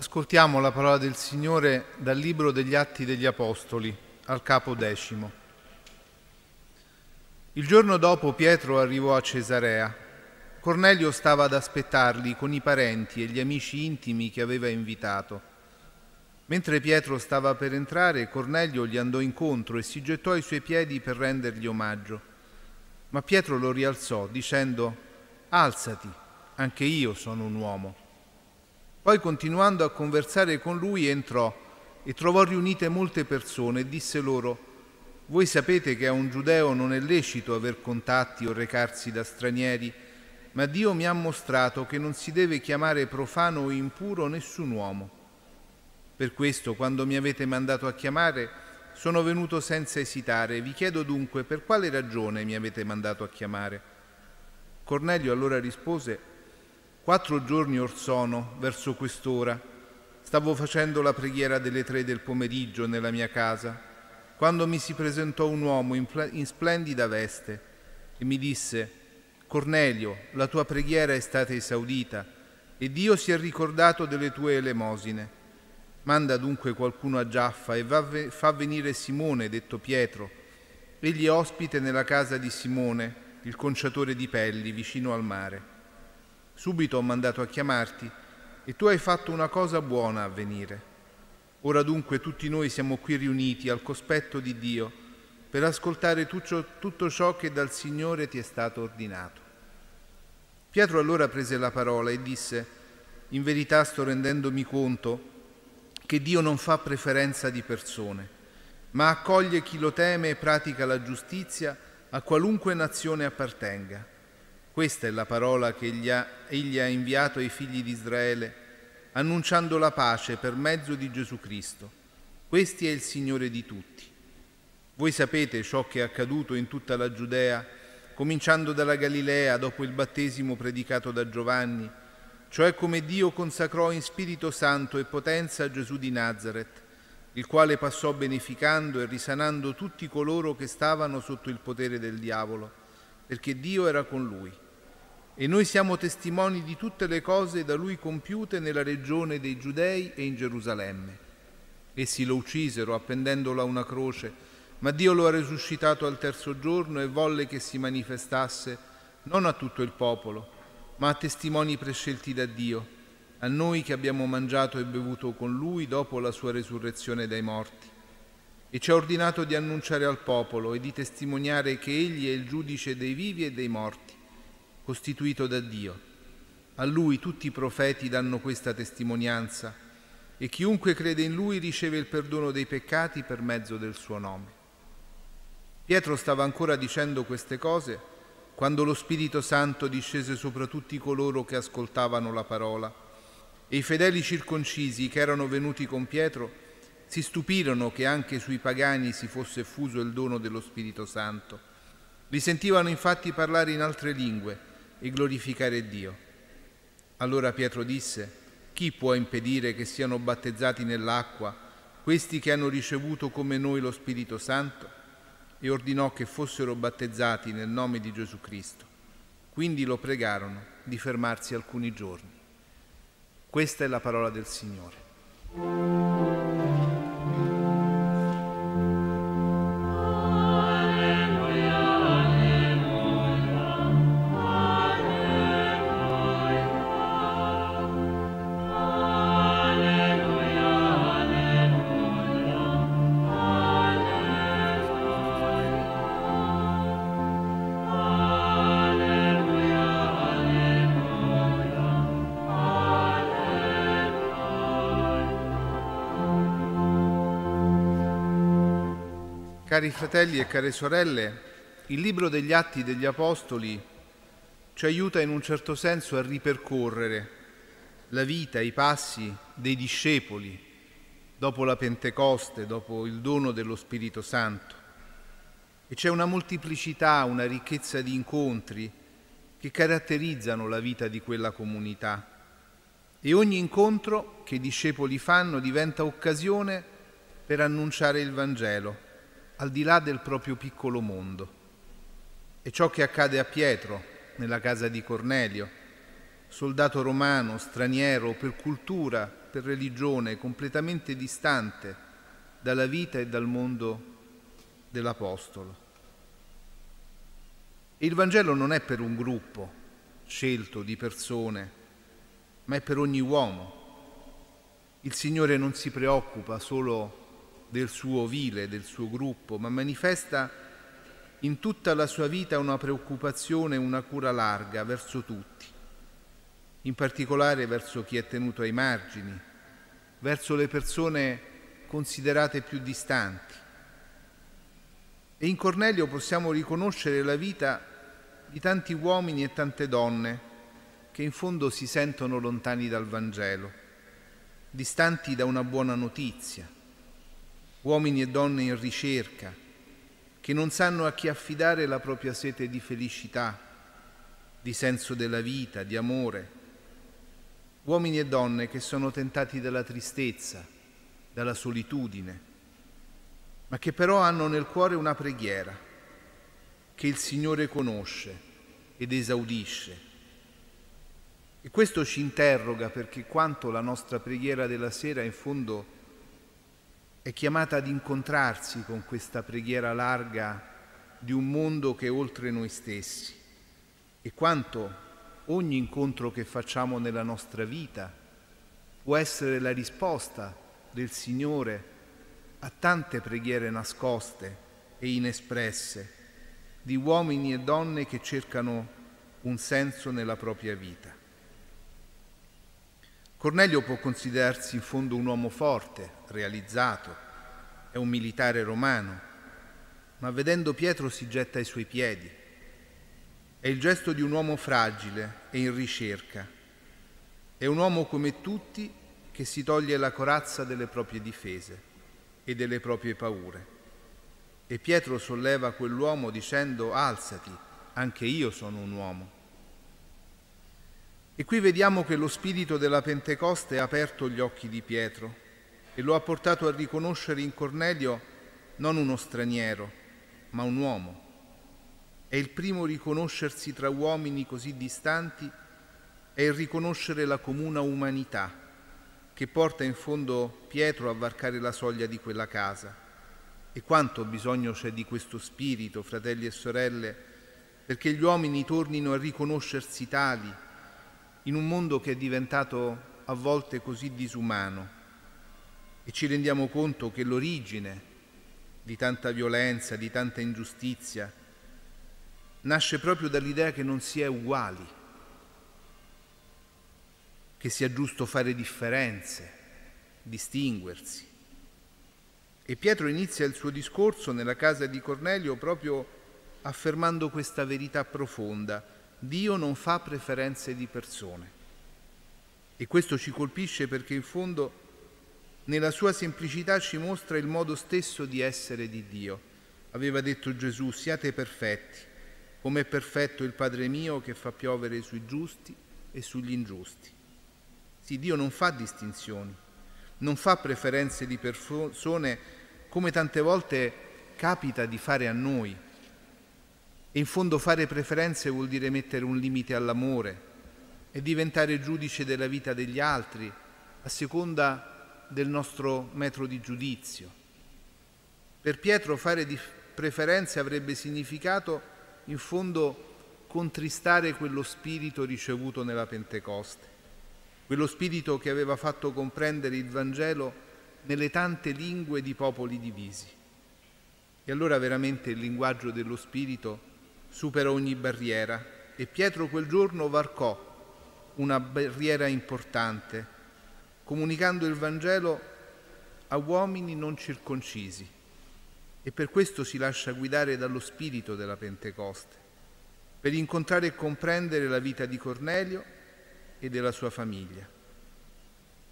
Ascoltiamo la parola del Signore dal Libro degli Atti degli Apostoli, al capo decimo. Il giorno dopo Pietro arrivò a Cesarea. Cornelio stava ad aspettarli con i parenti e gli amici intimi che aveva invitato. Mentre Pietro stava per entrare, Cornelio gli andò incontro e si gettò ai suoi piedi per rendergli omaggio. Ma Pietro lo rialzò dicendo, Alzati, anche io sono un uomo. Poi continuando a conversare con lui entrò e trovò riunite molte persone e disse loro, voi sapete che a un giudeo non è lecito aver contatti o recarsi da stranieri, ma Dio mi ha mostrato che non si deve chiamare profano o impuro nessun uomo. Per questo, quando mi avete mandato a chiamare, sono venuto senza esitare. Vi chiedo dunque per quale ragione mi avete mandato a chiamare. Cornelio allora rispose, Quattro giorni or sono, verso quest'ora, stavo facendo la preghiera delle tre del pomeriggio nella mia casa quando mi si presentò un uomo in, in splendida veste e mi disse, Cornelio, la tua preghiera è stata esaudita e Dio si è ricordato delle tue elemosine. Manda dunque qualcuno a Giaffa e ve- fa venire Simone, detto Pietro. Egli è ospite nella casa di Simone, il conciatore di pelli, vicino al mare. Subito ho mandato a chiamarti e tu hai fatto una cosa buona a venire. Ora dunque tutti noi siamo qui riuniti al cospetto di Dio per ascoltare tutto ciò che dal Signore ti è stato ordinato. Pietro allora prese la parola e disse, in verità sto rendendomi conto che Dio non fa preferenza di persone, ma accoglie chi lo teme e pratica la giustizia a qualunque nazione appartenga. Questa è la parola che egli ha, egli ha inviato ai figli di Israele annunciando la pace per mezzo di Gesù Cristo. Questi è il Signore di tutti. Voi sapete ciò che è accaduto in tutta la Giudea, cominciando dalla Galilea dopo il battesimo predicato da Giovanni, cioè come Dio consacrò in Spirito Santo e potenza Gesù di Nazareth, il quale passò beneficando e risanando tutti coloro che stavano sotto il potere del diavolo, perché Dio era con lui e noi siamo testimoni di tutte le cose da lui compiute nella regione dei Giudei e in Gerusalemme. Essi lo uccisero appendendolo a una croce, ma Dio lo ha risuscitato al terzo giorno e volle che si manifestasse non a tutto il popolo, ma a testimoni prescelti da Dio, a noi che abbiamo mangiato e bevuto con lui dopo la sua resurrezione dai morti. E ci ha ordinato di annunciare al popolo e di testimoniare che Egli è il giudice dei vivi e dei morti costituito da Dio. A lui tutti i profeti danno questa testimonianza e chiunque crede in lui riceve il perdono dei peccati per mezzo del suo nome. Pietro stava ancora dicendo queste cose quando lo Spirito Santo discese sopra tutti coloro che ascoltavano la parola e i fedeli circoncisi che erano venuti con Pietro si stupirono che anche sui pagani si fosse fuso il dono dello Spirito Santo. Li sentivano infatti parlare in altre lingue e glorificare Dio. Allora Pietro disse, chi può impedire che siano battezzati nell'acqua questi che hanno ricevuto come noi lo Spirito Santo? E ordinò che fossero battezzati nel nome di Gesù Cristo. Quindi lo pregarono di fermarsi alcuni giorni. Questa è la parola del Signore. Cari fratelli e care sorelle, il libro degli Atti degli Apostoli ci aiuta in un certo senso a ripercorrere la vita, i passi dei discepoli dopo la Pentecoste, dopo il dono dello Spirito Santo. E c'è una moltiplicità, una ricchezza di incontri che caratterizzano la vita di quella comunità. E ogni incontro che i discepoli fanno diventa occasione per annunciare il Vangelo al di là del proprio piccolo mondo. È ciò che accade a Pietro nella casa di Cornelio, soldato romano, straniero, per cultura, per religione, completamente distante dalla vita e dal mondo dell'Apostolo. Il Vangelo non è per un gruppo scelto di persone, ma è per ogni uomo. Il Signore non si preoccupa solo del suo vile, del suo gruppo, ma manifesta in tutta la sua vita una preoccupazione, una cura larga verso tutti, in particolare verso chi è tenuto ai margini, verso le persone considerate più distanti. E in Cornelio possiamo riconoscere la vita di tanti uomini e tante donne che in fondo si sentono lontani dal Vangelo, distanti da una buona notizia, uomini e donne in ricerca, che non sanno a chi affidare la propria sete di felicità, di senso della vita, di amore, uomini e donne che sono tentati dalla tristezza, dalla solitudine, ma che però hanno nel cuore una preghiera che il Signore conosce ed esaudisce. E questo ci interroga perché quanto la nostra preghiera della sera in fondo è chiamata ad incontrarsi con questa preghiera larga di un mondo che è oltre noi stessi e quanto ogni incontro che facciamo nella nostra vita può essere la risposta del Signore a tante preghiere nascoste e inespresse di uomini e donne che cercano un senso nella propria vita. Cornelio può considerarsi in fondo un uomo forte, realizzato, è un militare romano, ma vedendo Pietro si getta ai suoi piedi. È il gesto di un uomo fragile e in ricerca. È un uomo come tutti che si toglie la corazza delle proprie difese e delle proprie paure. E Pietro solleva quell'uomo dicendo alzati, anche io sono un uomo. E qui vediamo che lo spirito della Pentecoste ha aperto gli occhi di Pietro e lo ha portato a riconoscere in Cornelio non uno straniero, ma un uomo. È il primo riconoscersi tra uomini così distanti, è il riconoscere la comuna umanità che porta in fondo Pietro a varcare la soglia di quella casa. E quanto bisogno c'è di questo spirito, fratelli e sorelle, perché gli uomini tornino a riconoscersi tali in un mondo che è diventato a volte così disumano e ci rendiamo conto che l'origine di tanta violenza, di tanta ingiustizia, nasce proprio dall'idea che non si è uguali, che sia giusto fare differenze, distinguersi. E Pietro inizia il suo discorso nella casa di Cornelio proprio affermando questa verità profonda Dio non fa preferenze di persone. E questo ci colpisce perché in fondo nella sua semplicità ci mostra il modo stesso di essere di Dio. Aveva detto Gesù, siate perfetti, come è perfetto il Padre mio che fa piovere sui giusti e sugli ingiusti. Sì, Dio non fa distinzioni, non fa preferenze di persone come tante volte capita di fare a noi in fondo fare preferenze vuol dire mettere un limite all'amore e diventare giudice della vita degli altri a seconda del nostro metro di giudizio. Per Pietro fare preferenze avrebbe significato in fondo contristare quello spirito ricevuto nella Pentecoste, quello spirito che aveva fatto comprendere il Vangelo nelle tante lingue di popoli divisi. E allora veramente il linguaggio dello spirito supera ogni barriera e Pietro quel giorno varcò una barriera importante, comunicando il Vangelo a uomini non circoncisi e per questo si lascia guidare dallo spirito della Pentecoste, per incontrare e comprendere la vita di Cornelio e della sua famiglia.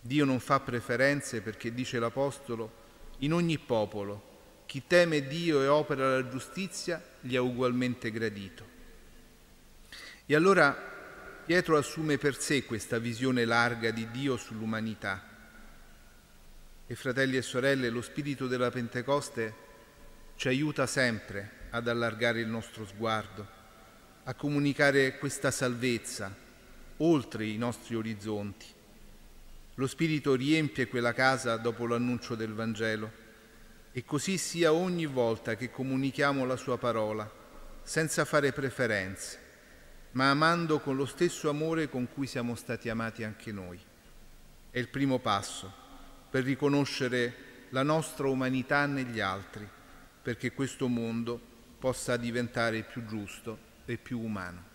Dio non fa preferenze perché, dice l'Apostolo, in ogni popolo chi teme Dio e opera la giustizia gli ha ugualmente gradito. E allora Pietro assume per sé questa visione larga di Dio sull'umanità. E fratelli e sorelle, lo spirito della Pentecoste ci aiuta sempre ad allargare il nostro sguardo, a comunicare questa salvezza oltre i nostri orizzonti. Lo Spirito riempie quella casa dopo l'annuncio del Vangelo e così sia ogni volta che comunichiamo la sua parola, senza fare preferenze, ma amando con lo stesso amore con cui siamo stati amati anche noi. È il primo passo per riconoscere la nostra umanità negli altri, perché questo mondo possa diventare più giusto e più umano.